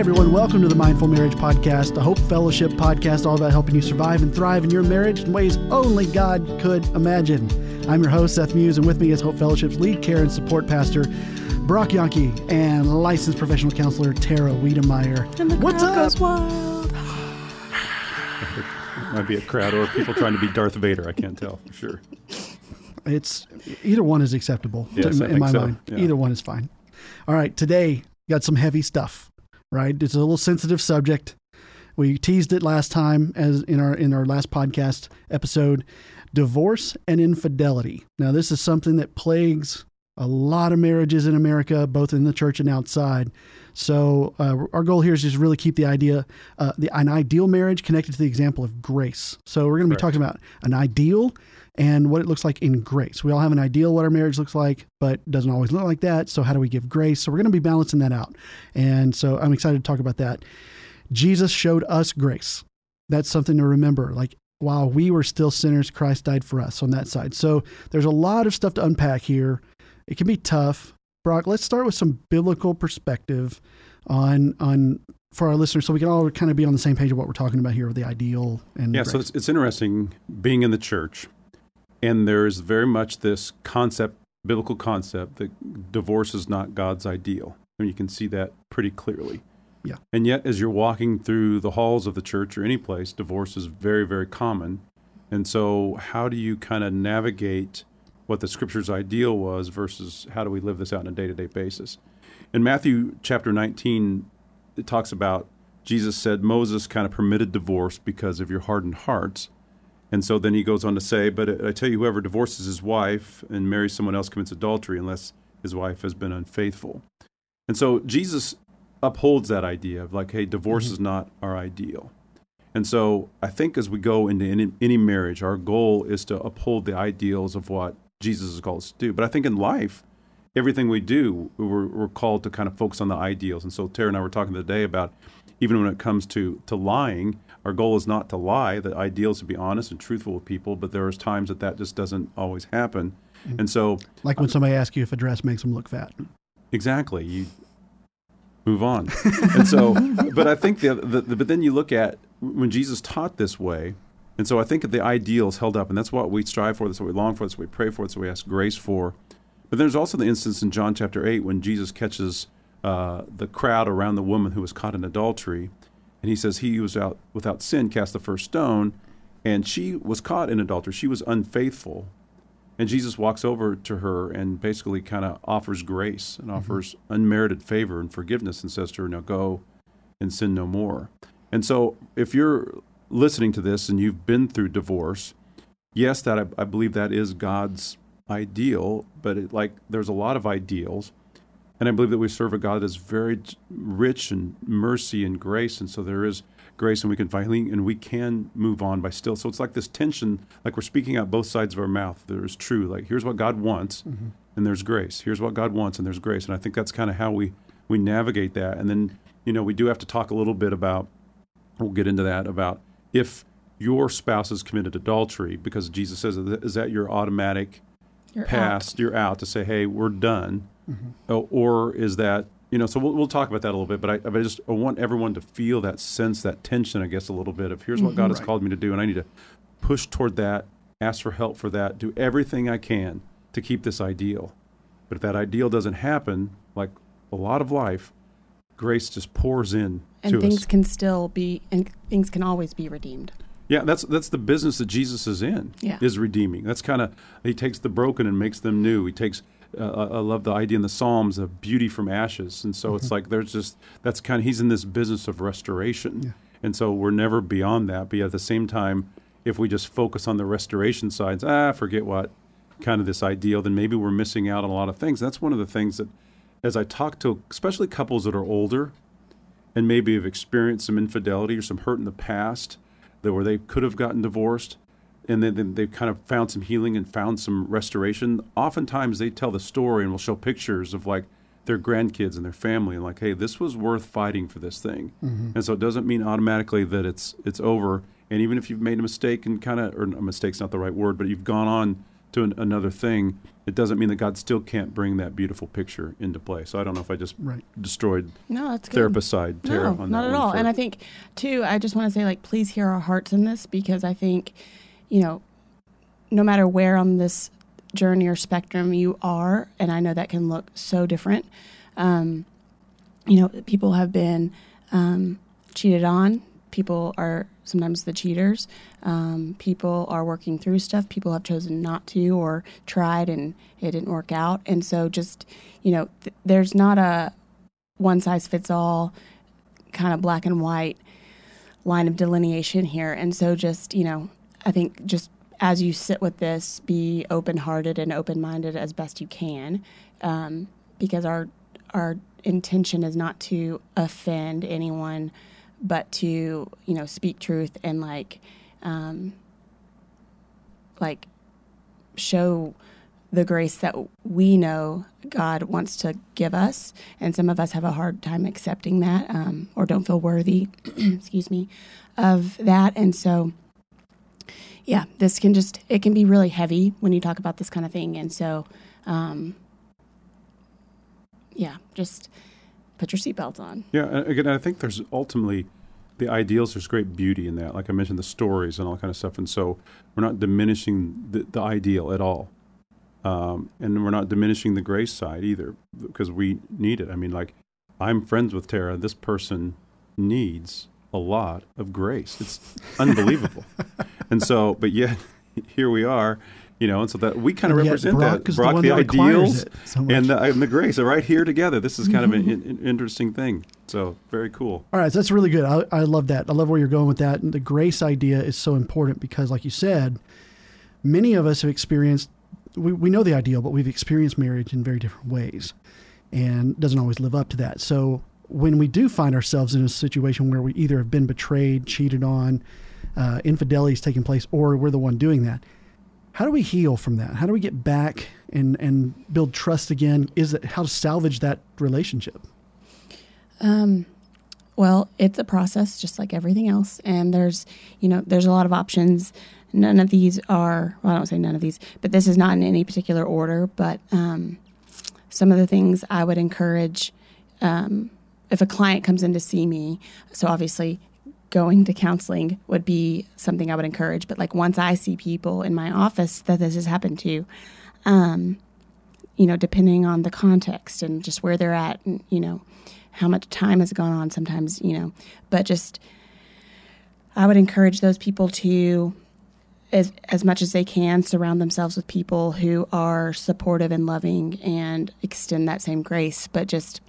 everyone, welcome to the Mindful Marriage Podcast, the Hope Fellowship podcast all about helping you survive and thrive in your marriage in ways only God could imagine. I'm your host, Seth Muse, and with me is Hope Fellowship's lead care and support pastor, Brock Yankee, and licensed professional counselor, Tara Wiedemeyer. And the What's up? goes wild. Might be a crowd or people trying to be Darth Vader. I can't tell for sure. It's either one is acceptable Yes, I in my so. mind. Yeah. Either one is fine. All right, today got some heavy stuff. Right, it's a little sensitive subject. We teased it last time as in our in our last podcast episode, divorce and infidelity. Now, this is something that plagues a lot of marriages in America, both in the church and outside. So, uh, our goal here is just really keep the idea, uh, the an ideal marriage connected to the example of grace. So, we're going to be Correct. talking about an ideal and what it looks like in grace. We all have an ideal what our marriage looks like, but doesn't always look like that. So, how do we give grace? So, we're going to be balancing that out. And so, I'm excited to talk about that. Jesus showed us grace. That's something to remember. Like, while we were still sinners, Christ died for us on that side. So, there's a lot of stuff to unpack here. It can be tough. Brock, let's start with some biblical perspective on on for our listeners so we can all kind of be on the same page of what we're talking about here with the ideal and Yeah, so it's, it's interesting being in the church, and there's very much this concept, biblical concept, that divorce is not God's ideal. And you can see that pretty clearly. Yeah. And yet, as you're walking through the halls of the church or any place, divorce is very, very common. And so, how do you kind of navigate what the scripture's ideal was versus how do we live this out on a day to day basis? In Matthew chapter 19, it talks about Jesus said Moses kind of permitted divorce because of your hardened hearts. And so then he goes on to say, But I tell you, whoever divorces his wife and marries someone else commits adultery unless his wife has been unfaithful. And so Jesus upholds that idea of like, hey, divorce mm-hmm. is not our ideal. And so I think as we go into any, any marriage, our goal is to uphold the ideals of what Jesus has called us to do. But I think in life, everything we do, we're, we're called to kind of focus on the ideals. And so Tara and I were talking today about even when it comes to, to lying, our goal is not to lie. The ideal is to be honest and truthful with people, but there is times that that just doesn't always happen. Mm-hmm. And so, like when somebody asks you if a dress makes them look fat. exactly, you move on. and so, but I think the, the, the, but then you look at when Jesus taught this way, and so I think that the ideal is held up, and that's what we strive for, that's what we long for, that's what we pray for, that's what we ask grace for. But there's also the instance in John chapter 8 when Jesus catches uh, the crowd around the woman who was caught in adultery. And he says, He who was out without sin cast the first stone. And she was caught in adultery. She was unfaithful. And Jesus walks over to her and basically kind of offers grace and offers unmerited favor and forgiveness and says to her, Now go and sin no more. And so if you're listening to this and you've been through divorce, yes, that I, I believe that is God's ideal, but it, like there's a lot of ideals. And I believe that we serve a God that's very rich in mercy and grace. And so there is grace and we can healing and we can move on by still. So it's like this tension, like we're speaking out both sides of our mouth. There's true, like here's what God wants mm-hmm. and there's grace. Here's what God wants and there's grace. And I think that's kind of how we, we navigate that. And then, you know, we do have to talk a little bit about, we'll get into that, about if your spouse has committed adultery, because Jesus says, is that your automatic You're out. past, you're out to say, hey, we're done? O- Or is that, you know, so we'll, we'll talk about that a little bit, but I, but I just I want everyone to feel that sense, that tension, I guess, a little bit of here's what mm-hmm. God has Right. called me to do, and I need to push toward that, ask for help for that, do everything I can to keep this ideal. But if that ideal doesn't happen, like a lot of life, grace just pours in And to things us. can still be, and things can always be redeemed. Yeah, that's that's the business that Jesus is in. Yeah. Is redeeming. That's kind of he takes the broken and makes them new. He takes uh, I love the idea in the Psalms of beauty from ashes, and so Mm-hmm. it's like there's just that's kind of he's in this business of restoration, Yeah. and so we're never beyond that. But at the same time, if we just focus on the restoration sides, ah, forget what kind of this ideal, then maybe we're missing out on a lot of things. That's one of the things that, as I talk to especially couples that are older, and maybe have experienced some infidelity or some hurt in the past, that where they could have gotten divorced, and then, then they've kind of found some healing and found some restoration. Oftentimes they tell the story and will show pictures of like their grandkids and their family and like, hey, this was worth fighting for this thing. Mm-hmm. And so it doesn't mean automatically that it's it's over. And even if you've made a mistake and kind of, or a mistake's not the right word, but you've gone on to an, another thing, it doesn't mean that God still can't bring that beautiful picture into play. So I don't know if I just Right. destroyed No, that's good. therapist side, Tara, No, on not that at one all. for- And I think, too, I just want to say, like, please hear our hearts in this because I think, you know, no matter where on this journey or spectrum you are, and I know that can look so different, um, you know, people have been um, cheated on. People are sometimes the cheaters. Um, people are working through stuff. People have chosen not to or tried and it didn't work out. And so, just, you know, th- there's not a one size fits all kind of black and white line of delineation here. And so, just, you know, I think just as you sit with this, be open hearted and open minded as best you can, um, because our our intention is not to offend anyone, but to you know speak truth and like um, like show the grace that we know God wants to give us, and some of us have a hard time accepting that um, or don't feel worthy, excuse me, of that, and so yeah, this can just it can be really heavy when you talk about this kind of thing, and so um, yeah, just put your seatbelts on. Yeah, again, I think there's ultimately the ideals. There's great beauty in that. Like I mentioned, the stories and all kind of stuff. And so we're not diminishing the, the ideal at all, um, and we're not diminishing the grace side either because we need it. I mean, like I'm friends with Tara. This person needs a lot of grace. It's unbelievable. And so, but yet here we are. You know, and so that we kind of represent Brock that. the Brock, one the, ideals, so and the, and the grace are right here together. This is kind of an, mm-hmm. an interesting thing. So very cool. All right, so that's really good. I, I love that. I love where you're going with that. And the grace idea is so important because, like you said, many of us have experienced, we, we know the ideal, but we've experienced marriage in very different ways and doesn't always live up to that. So when we do find ourselves in a situation where we either have been betrayed, cheated on, uh, infidelity is taking place, or we're the one doing that, how do we heal from that? How do we get back and, and build trust again? Is it how to salvage that relationship? Um, well, it's a process, just like everything else, and there's, you know, there's a lot of options. None of these are, well, I don't say none of these, but this is not in any particular order. But um, some of the things I would encourage, um, if a client comes in to see me, so obviously going to counseling would be something I would encourage. But like once I see people in my office that this has happened to, um, you know, depending on the context and just where they're at, and you know, how much time has gone on sometimes, you know, but just I would encourage those people to as as much as they can surround themselves with people who are supportive and loving and extend that same grace, but just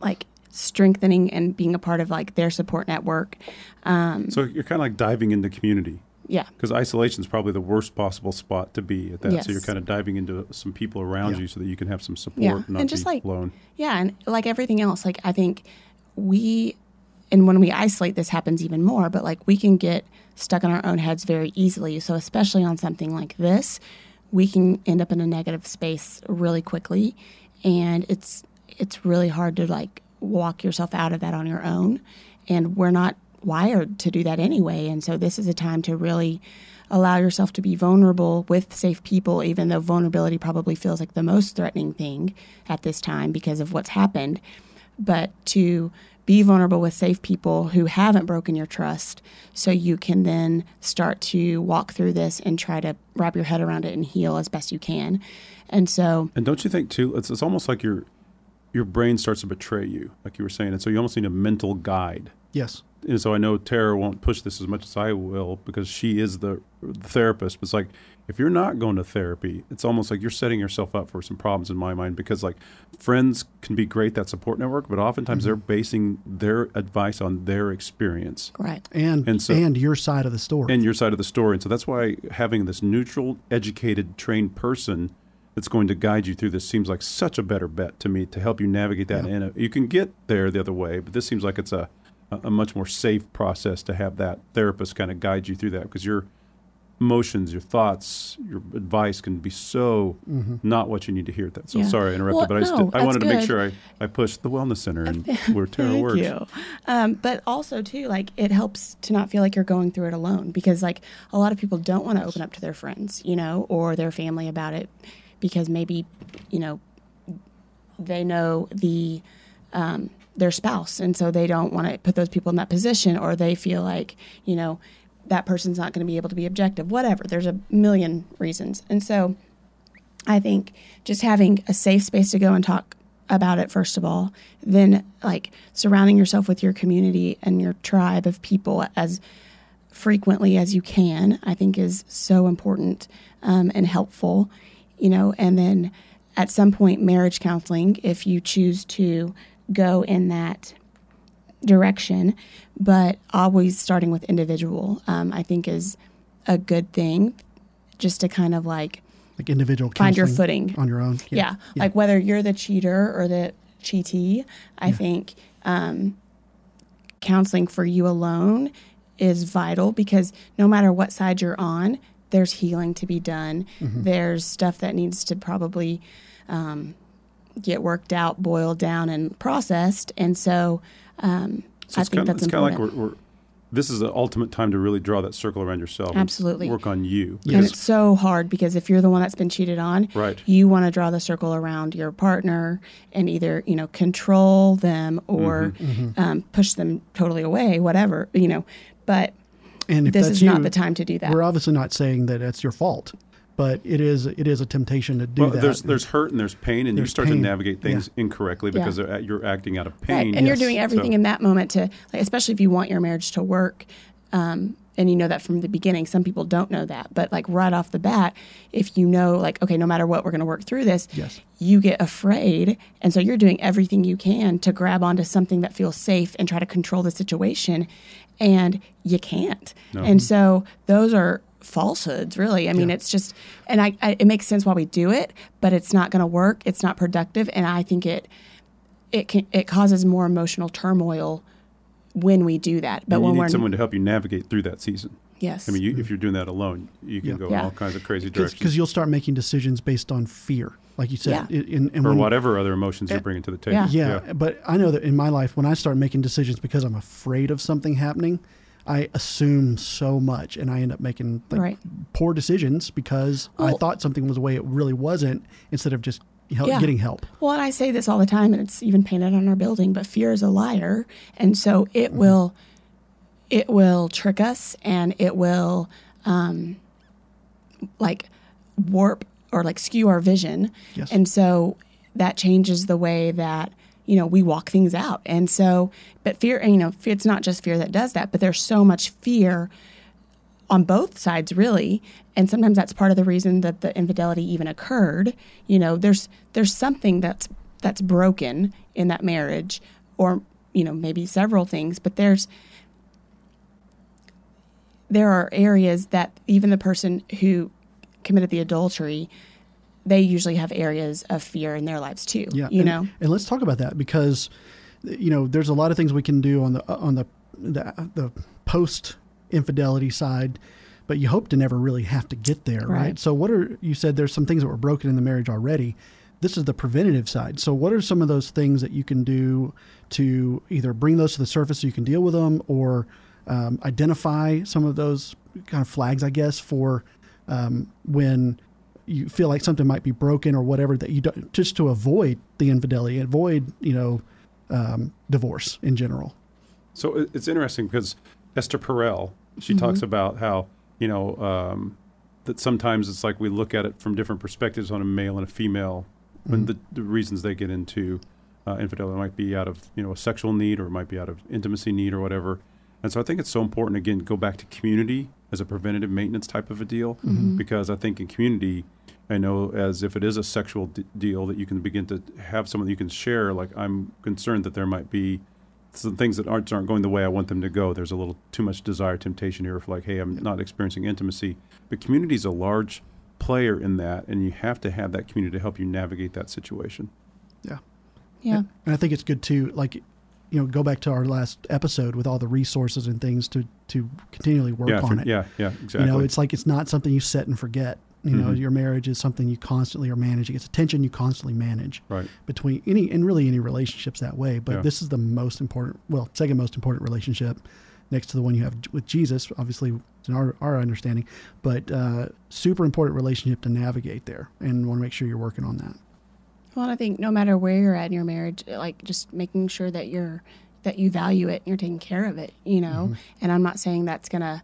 like strengthening and being a part of like their support network. Um, So you're kind of like diving into community yeah. because isolation is probably the worst possible spot to be at that. So you're kind of diving into some people around Yeah. you so that you can have some support, Yeah, and not and just be like- alone. Yeah, and like everything else, like I think we, and when we isolate, this happens even more. But like we can get stuck in our own heads very easily. So especially on something like this, we can end up in a negative space really quickly, and it's it's really hard to like walk yourself out of that on your own. And we're not wired to do that anyway. And so this is a time to really allow yourself to be vulnerable with safe people, even though vulnerability probably feels like the most threatening thing at this time because of what's happened. But to be vulnerable with safe people who haven't broken your trust so you can then start to walk through this and try to wrap your head around it and heal as best you can. And so, And don't you think too? It's, it's almost like your your brain starts to betray you, like you were saying, and so you almost need a mental guide. Yes. And so I know Tara won't push this as much as I will because she is the, the therapist. But it's like if you're not going to therapy, it's almost like you're setting yourself up for some problems in my mind because like friends can be great that support network, but oftentimes mm-hmm. they're basing their advice on their experience right. And And and, your side of the story. and your side of the story. And so that's why having this neutral, educated, trained person that's going to guide you through this seems like such a better bet to me to help you navigate that. Yeah. And you can get there the other way, but this seems like it's a, a much more safe process to have that therapist kind of guide you through that because you're emotions, your thoughts, your advice can be so Mm-hmm. not what you need to hear at that. So Yeah. sorry I interrupted, Well, but I, just no, I wanted to make sure I, I pushed the wellness center and we're Tara Thank words. you. Um, but also too, like it helps to not feel like you're going through it alone because like a lot of people don't want to open up to their friends, you know, or their family about it because maybe, you know, they know the um, their spouse, and so they don't want to put those people in that position, or they feel like you know that person's not going to be able to be objective. Whatever. There's a million reasons, and so I think just having a safe space to go and talk about it first of all, then like surrounding yourself with your community and your tribe of people as frequently as you can, I think is so important um, and helpful, you know, and then at some point, marriage counseling, if you choose to go in that direction, but always starting with individual, um, I think is a good thing just to kind of like Like individual find your footing. on your own. Yeah. Like whether you're the cheater or the cheatee, I think um, counseling for you alone is vital because no matter what side you're on, there's healing to be done. Mm-hmm. There's stuff that needs to probably um, get worked out, boiled down, and processed. And so, um, So I think kind, that's it's kind of like we're, we're this is the ultimate time to really draw that circle around yourself. Absolutely. work on you. and it's so hard because if you're the one that's been cheated on, Right. you want to draw the circle around your partner and either you know control them or Mm-hmm. um, push them totally away, whatever you know. But And if this that's is you, not the time to do that. We're obviously not saying that it's your fault, but it is it is a temptation to do well, that. there's there's hurt and there's pain, and you start pain. to navigate things incorrectly because they're, you're acting out of Right. pain. And you're doing everything So- in that moment to, like, especially if you want your marriage to work. Um, and you know that from the beginning. Some people don't know that. But, like, right off the bat, if you know, like, okay, no matter what, we're going to work through this, Yes. you get afraid. And so you're doing everything you can to grab onto something that feels safe and try to control the situation. And you can't. No. And so those are falsehoods, really. I mean, Yeah. it's just, and I, I, it makes sense why we do it, but it's not going to work. It's not productive. And I think it, it can it causes more emotional turmoil when we do that. But and when you we're need someone to help you navigate through that season. yes, I mean, you, if you're doing that alone, you can Yeah. go Yeah. in all kinds of crazy directions because you'll start making decisions based on fear, like you said, Yeah. I- in, and or when- whatever other emotions you're bringing to the table. Yeah. Yeah, but I know that in my life, when I start making decisions because I'm afraid of something happening, I assume so much, and I end up making like, Right. poor decisions because I thought something was the way it really wasn't, instead of just help, Yeah. getting help. Well, and I say this all the time, and it's even painted on our building. But fear is a liar, and so it Mm-hmm. will, it will trick us, and it will, um, like, warp or like skew our vision, Yes. and so that changes the way that you know we walk things out. And so, but fear, you know, it's not just fear that does that, but there's so much fear on both sides really and sometimes that's part of the reason that the infidelity even occurred you know there's there's something that's that's broken in that marriage or you know maybe several things but there's there are areas that even the person who committed the adultery they usually have areas of fear in their lives too Yeah, you and, know and let's talk about that because you know there's a lot of things we can do on the on the the, the post infidelity side, but you hope to never really have to get there, right. Right. So what are you said there's some things that were broken in the marriage already. This is the preventative side. So what are some of those things that you can do to either bring those to the surface so you can deal with them or um, identify some of those kind of flags, I guess, for um, when you feel like something might be broken or whatever that you don't just to avoid the infidelity, avoid you know um, divorce in general. So it's interesting because Esther Perel, she Mm-hmm. talks about how you know um, that sometimes it's like we look at it from different perspectives on a male and a female when the, the reasons they get into uh, infidelity might be out of you know a sexual need or it might be out of intimacy need or whatever. And so I think it's so important again go back to community as a preventative maintenance type of a deal mm-hmm. because I think in community I know as if it is a sexual d- deal that you can begin to have someone that you can share like I'm concerned that there might be some things that aren't aren't going the way I want them to go. There's a little too much desire, temptation here. For like, hey, I'm not experiencing intimacy. But community is a large player in that, and you have to have that community to help you navigate that situation. Yeah. yeah And I think it's good too, like you know go back to our last episode with all the resources and things to to continually work yeah, on for- it. yeah, yeah, exactly. You know, it's like it's not something you set and forget. You know, Mhm. your marriage is something you constantly are managing. It's a tension you constantly manage right. between any and really any relationships that way. But Yeah. this is the most important, well, second most important relationship next to the one you have with Jesus, obviously, in our, our understanding, but uh, super important relationship to navigate there and want to make sure you're working on that. Well, I think no matter where you're at in your marriage, like just making sure that you're that you value it and you're taking care of it, you know. And I'm not saying that's gonna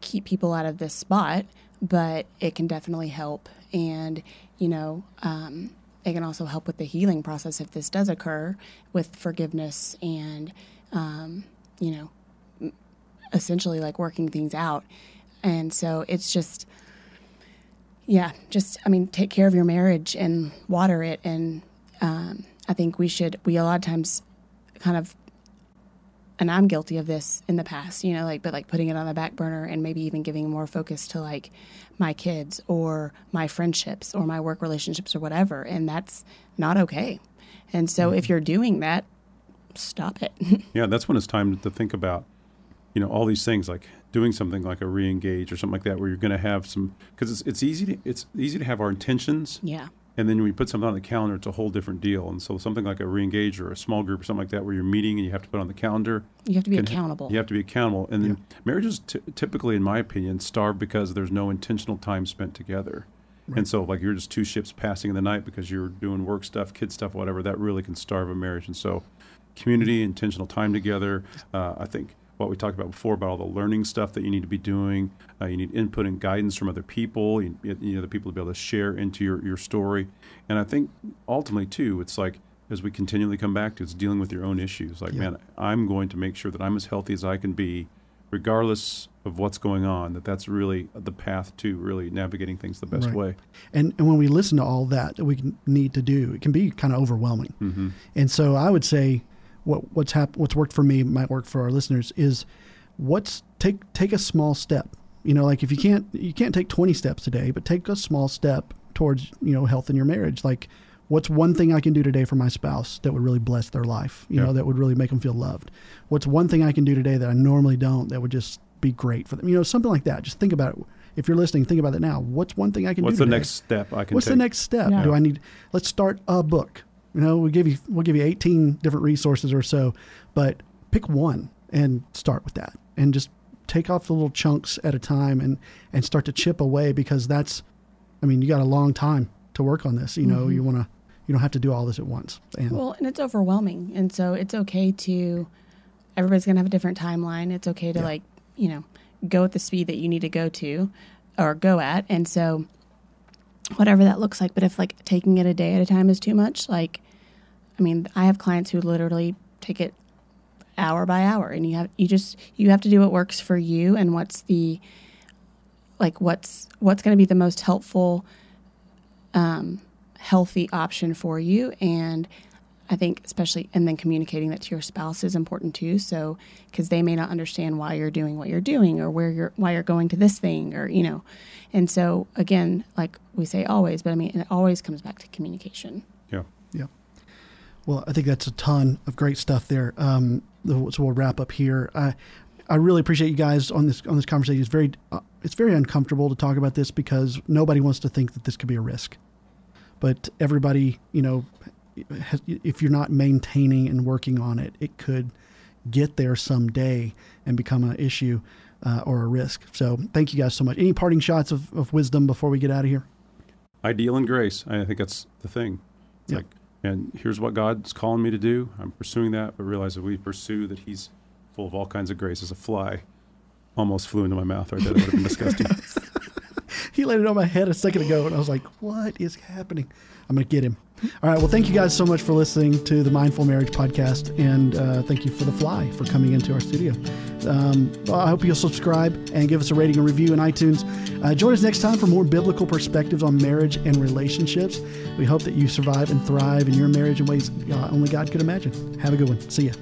keep people out of this spot, but it can definitely help. And you know, um, it can also help with the healing process if this does occur with forgiveness and um, you know, essentially like working things out. And so it's just yeah, just I mean, take care of your marriage and water it. And um, I think we should. We a lot of times, kind of, and I'm guilty of this in the past. You know, like but like putting it on the back burner and maybe even giving more focus to like my kids or my friendships or my work relationships or whatever. And that's not okay. And so if you're doing that, stop it. Yeah, that's when it's time to think about, you know, all these things like doing something like a re-engage or something like that, where you're going to have some because it's, it's easy to it's easy to have our intentions, yeah. and then when you put something on the calendar, it's a whole different deal. And so something like a re-engage or a small group or something like that, where you're meeting and you have to put on the calendar, You have to be can- accountable. you have to be accountable. And then marriages t- typically, in my opinion, starve because there's no intentional time spent together. And so, like you're just two ships passing in the night because you're doing work stuff, kid stuff, whatever. That really can starve a marriage. And so, community, intentional time together. Uh, I think what we talked about before about all the learning stuff that you need to be doing. Uh, you need input and guidance from other people. You, you know, the people to be able to share into your your story. And I think ultimately too, it's like as we continually come back to, it's dealing with your own issues. Like, Yeah. man, I'm going to make sure that I'm as healthy as I can be, regardless of what's going on. That that's really the path to really navigating things the best Right. way. And, and when we listen to all that that we need to do, it can be kind of overwhelming. hmm And so I would say what what's hap- what's worked for me might work for our listeners is what's take take a small step. You know, like if you can't you can't take 20 steps today, but take a small step towards, you know, health in your marriage. Like what's one thing I can do today for my spouse that would really bless their life, you Yeah. know, that would really make them feel loved? What's one thing I can do today that I normally don't that would just be great for them? You know, something like that. Just think about it. If you're listening, think about it now. What's one thing I can What's do the next step I can What's take? the next step? Yeah. Do I need? Let's start a book. You know, we give you we'll give you 18 different resources or so, but pick one and start with that, and just take off the little chunks at a time and and start to chip away because that's, I mean, you got a long time to work on this. You know, mm-hmm. you want to you don't have to do all this at once. And Well, and it's overwhelming. And so it's okay to, everybody's going to have a different timeline. It's okay to, Yeah. like, you know, go at the speed that you need to go to or go at. And so, whatever that looks like. But if, like, taking it a day at a time is too much, like, I mean, I have clients who literally take it hour by hour and you have you just you have to do what works for you and what's the like what's what's going to be the most helpful um healthy option for you and i think especially and then communicating that to your spouse is important too so because they may not understand why you're doing what you're doing or where you're why you're going to this thing or you know and so again like we say always but i mean it always comes back to communication Yeah. Yeah. Well, I think that's a ton of great stuff there. Um, so we'll wrap up here. I, I really appreciate you guys on this on this conversation. It's very uh, it's very uncomfortable to talk about this because nobody wants to think that this could be a risk. But everybody, you know, has, if you're not maintaining and working on it, it could get there someday and become an issue uh, or a risk. So thank you guys so much. Any parting shots of, of wisdom before we get out of here? Ideal and grace. I think that's the thing. It's Yeah. like, and here's what God's calling me to do. I'm pursuing that, but realize that we pursue that He's full of all kinds of grace. As a fly almost flew into my mouth right there. That would have been disgusting. He laid it on my head a second ago, and I was like, "What is happening?" I'm gonna get him. All right. Well, thank you guys so much for listening to the Mindful Marriage podcast, and uh, thank you for the fly for coming into our studio. Um, I hope you'll subscribe and give us a rating and review in iTunes. Uh, join us next time for more biblical perspectives on marriage and relationships. We hope that you survive and thrive in your marriage in ways uh, only God could imagine. Have a good one. See ya.